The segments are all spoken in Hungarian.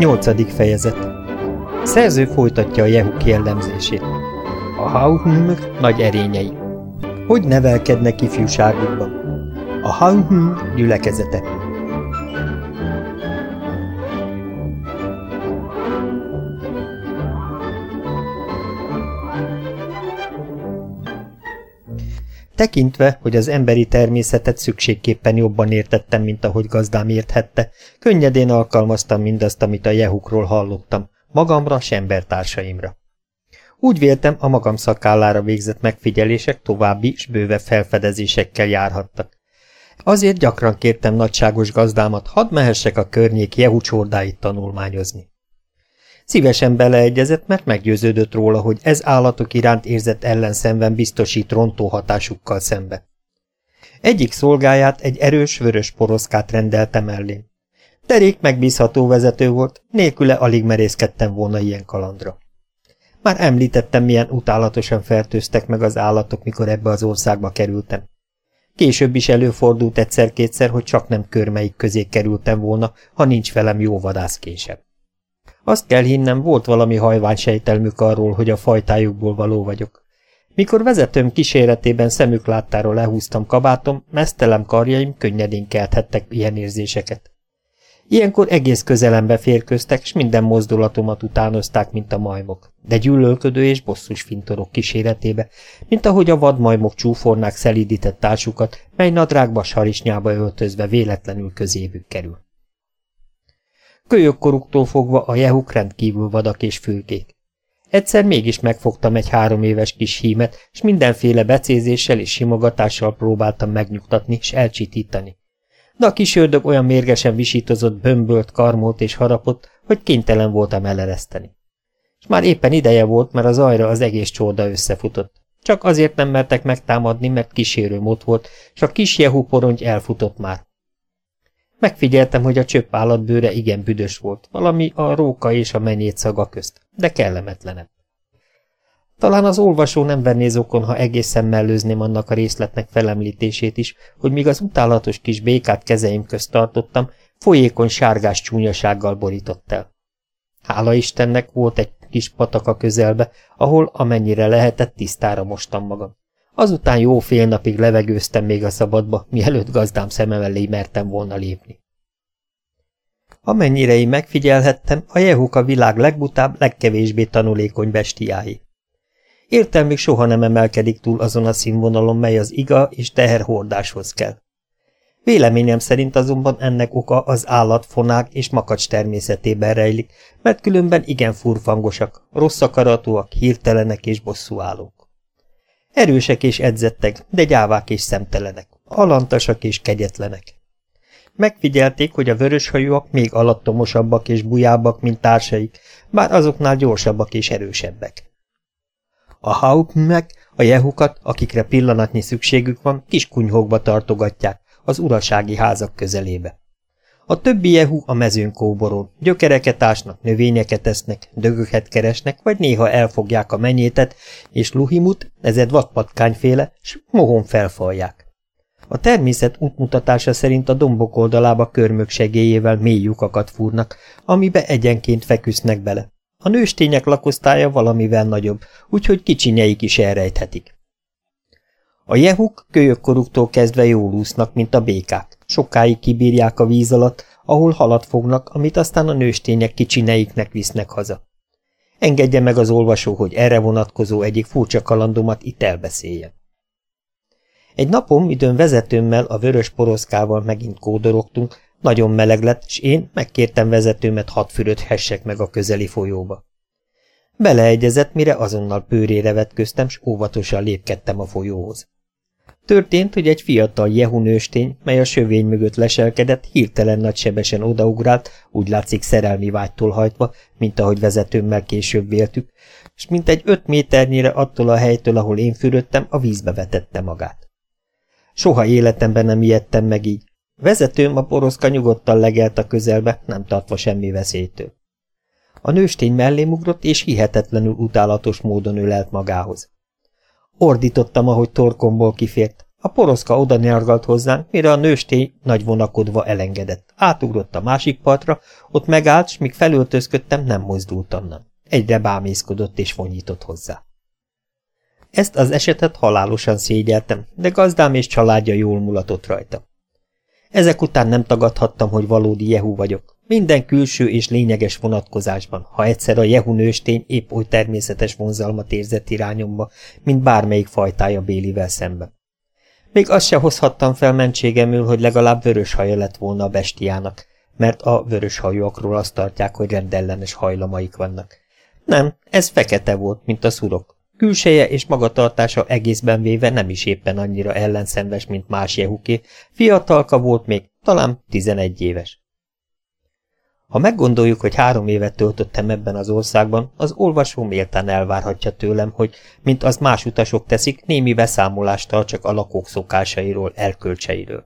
Nyolcadik fejezet Szerző folytatja a Jehuk jellemzését. A Hauhmr nagy erényei. Hogy nevelkednek ifjúságukban? A Hauhmr gyülekezete. Tekintve, hogy az emberi természetet szükségképpen jobban értettem, mint ahogy gazdám érthette, könnyedén alkalmaztam mindazt, amit a jehukról hallottam, magamra s embertársaimra. Úgy véltem, a magam szakállára végzett megfigyelések további s bővebb felfedezésekkel járhattak. Azért gyakran kértem nagyságos gazdámat, hadd mehessek a környék jehu csordáit tanulmányozni. Szívesen beleegyezett, mert meggyőződött róla, hogy ez állatok iránt érzett ellenszenven biztosít rontó hatásukkal szembe. Egyik szolgáját egy erős vörös poroszkát rendelte mellém. Derék megbízható vezető volt, nélküle alig merészkedtem volna ilyen kalandra. Már említettem, milyen utálatosan fertőztek meg az állatok, mikor ebbe az országba kerültem. Később is előfordult egyszer-kétszer, hogy csak nem körmeik közé kerültem volna, ha nincs velem jó vadászkésebb. Azt kell hinnem, volt valami hajvány sejtelmük arról, hogy a fajtájukból való vagyok. Mikor vezetőm kíséretében szemük láttáról lehúztam kabátom, mesztelem karjaim könnyedén kelthettek ilyen érzéseket. Ilyenkor egész közelembe férköztek, s minden mozdulatomat utánozták, mint a majmok, de gyűlölködő és bosszus fintorok kíséretébe, mint ahogy a vadmajmok csúfornák szelídített társukat, mely nadrágba sarisnyába öltözve véletlenül közébük kerül. Kölyökkoruktól fogva a jehuk rendkívül vadak és fülkék. Egyszer mégis megfogtam egy három éves kis hímet, és mindenféle becézéssel és simogatással próbáltam megnyugtatni és elcsitítani. De a kis ördög olyan mérgesen visítozott, bömbölt, karmolt és harapott, hogy kénytelen voltam elereszteni. És már éppen ideje volt, mert az ajra az egész csorda összefutott. Csak azért nem mertek megtámadni, mert kísérőm ott volt, és a kis jehu porongy elfutott már. Megfigyeltem, hogy a csöpp állatbőre igen büdös volt, valami a róka és a menyét szaga közt, de kellemetlenebb. Talán az olvasó nem venné zokon, ha egészen mellőzném annak a részletnek felemlítését is, hogy míg az utálatos kis békát kezeim közt tartottam, folyékony sárgás csúnyasággal borított el. Hála Istennek volt egy kis patak közelbe, ahol amennyire lehetett tisztára mostam magam. Azután jó fél napig levegőztem még a szabadba, mielőtt gazdám szemem elé mertem volna lépni. Amennyire én megfigyelhettem, a jehuk a világ legbutább, legkevésbé tanulékony bestiái. Értelmük soha nem emelkedik túl azon a színvonalon, mely az iga és teherhordáshoz kell. Véleményem szerint azonban ennek oka az állat, fonák és makacs természetében rejlik, mert különben igen furfangosak, rossz akaratúak, hirtelenek és bosszúállók. Erősek és edzettek, de gyávák és szemtelenek, alantasak és kegyetlenek. Megfigyelték, hogy a vöröshajúak még alattomosabbak és bujábbak, mint társaik, bár azoknál gyorsabbak és erősebbek. A haupmek, a jehukat, akikre pillanatnyi szükségük van, kis kunyhókba tartogatják, az urasági házak közelébe. A többi jehu a mezőn kóborol, gyökereket ásnak, növényeket esznek, dögöket keresnek, vagy néha elfogják a menyétet, és luhimut, ezed vadpatkányféle, s mohon felfalják. A természet útmutatása szerint a dombok oldalába körmök segélyével mély lyukakat fúrnak, amibe egyenként feküsznek bele. A nőstények lakosztálya valamivel nagyobb, úgyhogy kicsinyeik is elrejthetik. A jehuk kölyökkoruktól kezdve jól úsznak, mint a békák. Sokáig kibírják a víz alatt, ahol halat fognak, amit aztán a nőstények kicsineiknek visznek haza. Engedje meg az olvasó, hogy erre vonatkozó egyik furcsa kalandomat itt elbeszéljem. Egy napom, időn vezetőmmel, a vörös poroszkával megint kódorogtunk, nagyon meleg lett, és én megkértem vezetőmet hat füröt hessek meg a közeli folyóba. Beleegyezett, mire azonnal pőrére vetköztem, s óvatosan lépkedtem a folyóhoz. Történt, hogy egy fiatal jehu nőstény, mely a sövény mögött leselkedett, hirtelen nagy sebesen odaugrált, úgy látszik szerelmi vágytól hajtva, mint ahogy vezetőmmel később véltük, és mint egy öt méternyire attól a helytől, ahol én fürödtem, a vízbe vetette magát. Soha életemben nem ijedtem meg így. Vezetőm a poroszka nyugodtan legelt a közelbe, nem tartva semmi veszélytől. A nőstény mellém ugrott, és hihetetlenül utálatos módon ölelt magához. Ordítottam, ahogy torkomból kifért. A poroszka oda nyargalt hozzánk, mire a nőstény nagy vonakodva elengedett. Átugrott a másik partra, ott megállt, s míg felöltözködtem, nem mozdult onnan. Egyre bámészkodott és fonyított hozzá. Ezt az esetet halálosan szégyeltem, de gazdám és családja jól mulatott rajta. Ezek után nem tagadhattam, hogy valódi Jehu vagyok. Minden külső és lényeges vonatkozásban, ha egyszer a Jehu nőstény épp oly természetes vonzalmat érzett irányomba, mint bármelyik fajtája Bélivel szemben. Még azt se hozhattam fel mentségemül, hogy legalább vörös haja lett volna a bestiának, mert a vörös hajúakról azt tartják, hogy rendellenes hajlamaik vannak. Nem, ez fekete volt, mint a szurok. Külseje és magatartása egészben véve nem is éppen annyira ellenszenves, mint más jehuké, fiatalka volt még, talán tizenegy éves. Ha meggondoljuk, hogy három évet töltöttem ebben az országban, az olvasó méltán elvárhatja tőlem, hogy, mint az más utasok teszik, némi beszámolást tartsak a lakók szokásairól, elkölcseiről.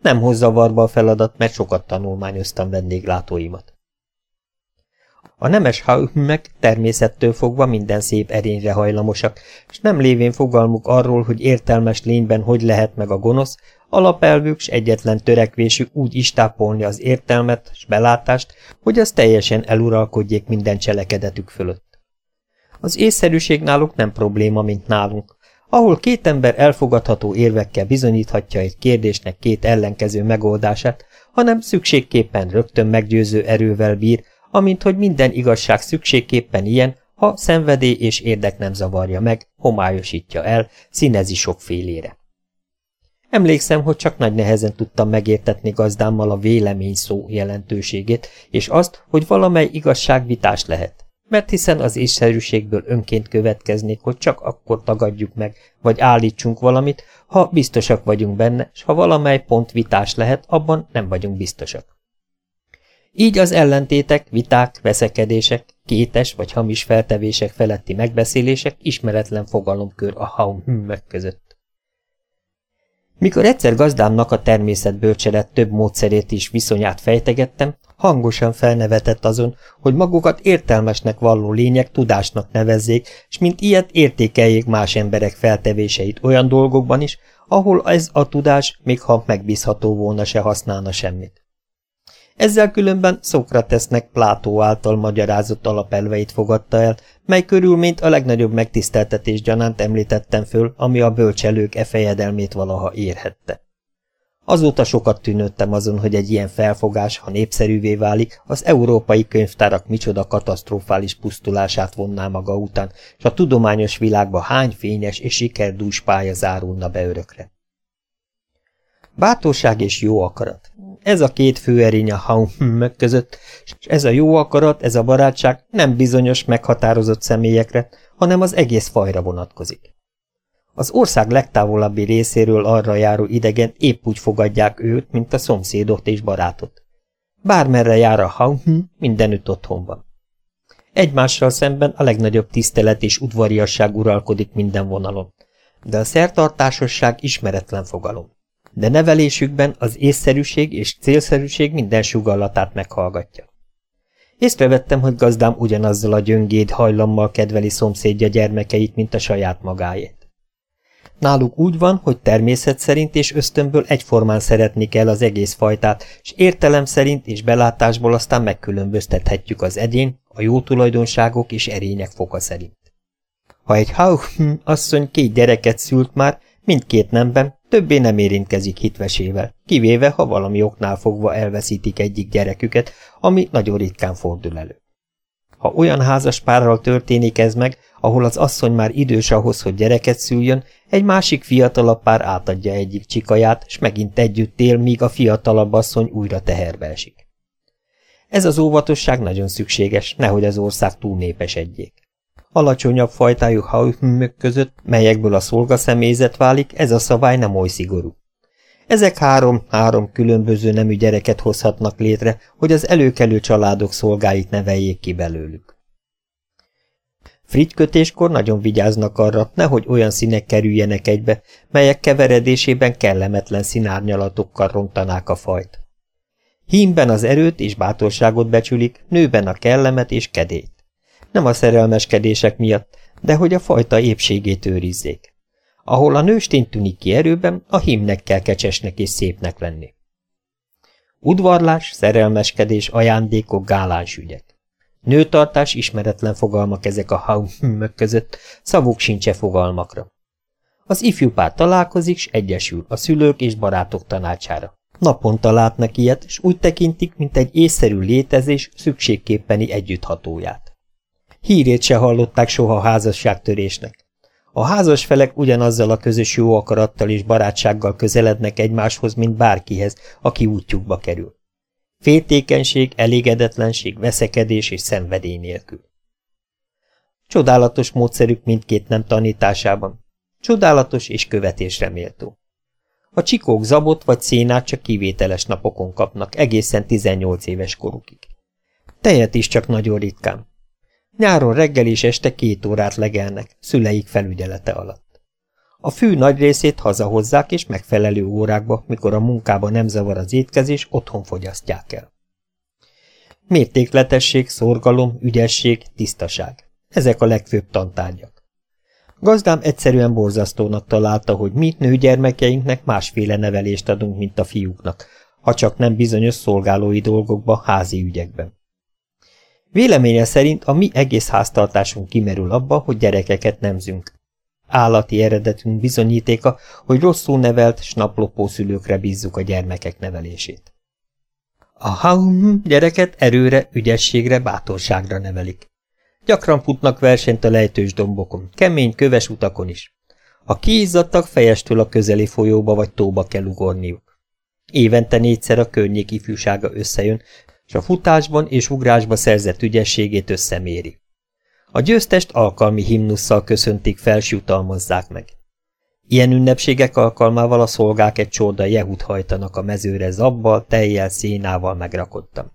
Nem hozza varba a feladat, mert sokat tanulmányoztam vendéglátóimat. A nemes hauhümek természettől fogva minden szép erényre hajlamosak, és nem lévén fogalmuk arról, hogy értelmes lényben hogy lehet meg a gonosz, alapelvük s egyetlen törekvésük úgy istápolni az értelmet s belátást, hogy az teljesen eluralkodjék minden cselekedetük fölött. Az észszerűség náluk nem probléma, mint nálunk, ahol két ember elfogadható érvekkel bizonyíthatja egy kérdésnek két ellenkező megoldását, hanem szükségképpen rögtön meggyőző erővel bír, amint hogy minden igazság szükségképpen ilyen, ha szenvedély és érdek nem zavarja meg, homályosítja el, színezi sokfélére. Emlékszem, hogy csak nagy nehezen tudtam megértetni gazdámmal a vélemény szó jelentőségét, és azt, hogy valamely igazság vitás lehet. Mert hiszen az észszerűségből önként következnék, hogy csak akkor tagadjuk meg, vagy állítsunk valamit, ha biztosak vagyunk benne, és ha valamely pont vitás lehet, abban nem vagyunk biztosak. Így az ellentétek, viták, veszekedések, kétes vagy hamis feltevések feletti megbeszélések ismeretlen fogalomkör a haumhümmök között. Mikor egyszer gazdámnak a természetbölcselet több módszerét is viszonyát fejtegettem, hangosan felnevetett azon, hogy magukat értelmesnek valló lények tudásnak nevezzék, és mint ilyet értékeljék más emberek feltevéseit olyan dolgokban is, ahol ez a tudás, még ha megbízható volna, se használna semmit. Ezzel különben Szokratesznek Plátó által magyarázott alapelveit fogadta el, mely körülményt a legnagyobb megtiszteltetés gyanánt említettem föl, ami a bölcselők e fejedelmét valaha érhette. Azóta sokat tűnődtem azon, hogy egy ilyen felfogás, ha népszerűvé válik, az európai könyvtárak micsoda katasztrofális pusztulását vonná maga után, és a tudományos világba hány fényes és sikerdús pálya zárulna be örökre. Bátorság és jó akarat. Ez a két főerény a haumök között, és ez a jó akarat, ez a barátság nem bizonyos meghatározott személyekre, hanem az egész fajra vonatkozik. Az ország legtávolabbi részéről arra járó idegen épp úgy fogadják őt, mint a szomszédot és barátot. Bármerre jár a haum, mindenütt otthon van. Egymással szemben a legnagyobb tisztelet és udvariasság uralkodik minden vonalon, de a szertartásosság ismeretlen fogalom de nevelésükben az észszerűség és célszerűség minden sugallatát meghallgatja. Észrevettem, hogy gazdám ugyanazzal a gyöngéd hajlammal kedveli szomszédja gyermekeit, mint a saját magáét. Náluk úgy van, hogy természet szerint és ösztönből egyformán szeretni kell az egész fajtát, és értelem szerint és belátásból aztán megkülönböztethetjük az edén, a jó tulajdonságok és erények foka szerint. Ha egy Hauchm asszony két gyereket szült már, mindkét nemben, többé nem érintkezik hitvesével, kivéve, ha valami oknál fogva elveszítik egyik gyereküket, ami nagyon ritkán fordul elő. Ha olyan házas párral történik ez meg, ahol az asszony már idős ahhoz, hogy gyereket szüljön, egy másik fiatalabb pár átadja egyik csikaját, s megint együtt él, míg a fiatalabb asszony újra teherbe esik. Ez az óvatosság nagyon szükséges, nehogy az ország túl népesedjék alacsonyabb fajtájú haühmök között, melyekből a szolgaszemélyzet válik, ez a szabály nem oly szigorú. Ezek három-három különböző nemű gyereket hozhatnak létre, hogy az előkelő családok szolgáit neveljék ki belőlük. Frigykötéskor nagyon vigyáznak arra, nehogy olyan színek kerüljenek egybe, melyek keveredésében kellemetlen színárnyalatokkal rontanák a fajt. Hímben az erőt és bátorságot becsülik, nőben a kellemet és kedét nem a szerelmeskedések miatt, de hogy a fajta épségét őrizzék. Ahol a nőstény tűnik ki erőben, a hímnek kell kecsesnek és szépnek lenni. Udvarlás, szerelmeskedés, ajándékok, gáláns ügyek. Nőtartás, ismeretlen fogalmak ezek a haumök között, szavuk sincse fogalmakra. Az ifjú pár találkozik, s egyesül a szülők és barátok tanácsára. Naponta látnak ilyet, és úgy tekintik, mint egy észszerű létezés szükségképpeni együtthatóját. Hírét se hallották soha házasságtörésnek. A házas felek ugyanazzal a közös jó akarattal és barátsággal közelednek egymáshoz, mint bárkihez, aki útjukba kerül. Féltékenység, elégedetlenség, veszekedés és szenvedély nélkül. Csodálatos módszerük mindkét nem tanításában. Csodálatos és követésre méltó. A csikók zabot vagy szénát csak kivételes napokon kapnak, egészen 18 éves korukig. Tejet is csak nagyon ritkán. Nyáron reggel és este két órát legelnek, szüleik felügyelete alatt. A fű nagy részét hazahozzák, és megfelelő órákba, mikor a munkába nem zavar az étkezés, otthon fogyasztják el. Mértékletesség, szorgalom, ügyesség, tisztaság. Ezek a legfőbb tantárgyak. Gazdám egyszerűen borzasztónak találta, hogy mi nőgyermekeinknek másféle nevelést adunk, mint a fiúknak, ha csak nem bizonyos szolgálói dolgokba, házi ügyekben. Véleménye szerint a mi egész háztartásunk kimerül abba, hogy gyerekeket nemzünk. Állati eredetünk bizonyítéka, hogy rosszul nevelt, snaplopó szülőkre bízzuk a gyermekek nevelését. A haum gyereket erőre, ügyességre, bátorságra nevelik. Gyakran futnak versenyt a lejtős dombokon, kemény, köves utakon is. A kiizzadtak fejestől a közeli folyóba vagy tóba kell ugorniuk. Évente négyszer a környék ifjúsága összejön, és a futásban és ugrásba szerzett ügyességét összeméri. A győztest alkalmi himnusszal köszöntik fel, jutalmazzák meg. Ilyen ünnepségek alkalmával a szolgák egy csorda jehut hajtanak a mezőre zabbal, tejjel, szénával megrakottam.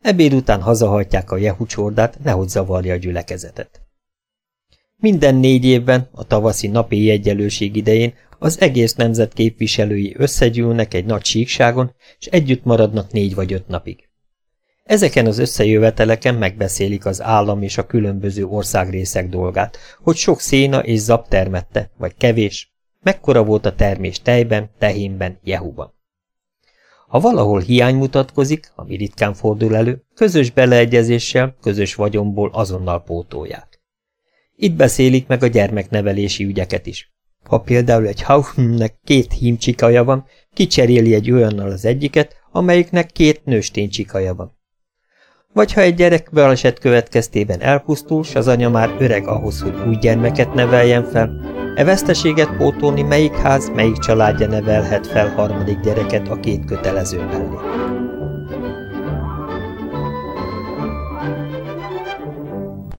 Ebéd után hazahajtják a jehu csordát, nehogy zavarja a gyülekezetet. Minden négy évben, a tavaszi napi egyelőség idején az egész nemzet képviselői összegyűlnek egy nagy síkságon, és együtt maradnak négy vagy öt napig. Ezeken az összejöveteleken megbeszélik az állam és a különböző országrészek dolgát, hogy sok széna és zap termette, vagy kevés, mekkora volt a termés tejben, tehénben, jehuban. Ha valahol hiány mutatkozik, ami ritkán fordul elő, közös beleegyezéssel, közös vagyomból azonnal pótolják. Itt beszélik meg a gyermeknevelési ügyeket is. Ha például egy haufmnek két hímcsikaja van, kicseréli egy olyannal az egyiket, amelyiknek két nőstény csikaja van. Vagy ha egy gyerek baleset következtében elpusztul, s az anya már öreg ahhoz, hogy új gyermeket neveljen fel, e veszteséget pótolni melyik ház, melyik családja nevelhet fel harmadik gyereket a két kötelező mellé.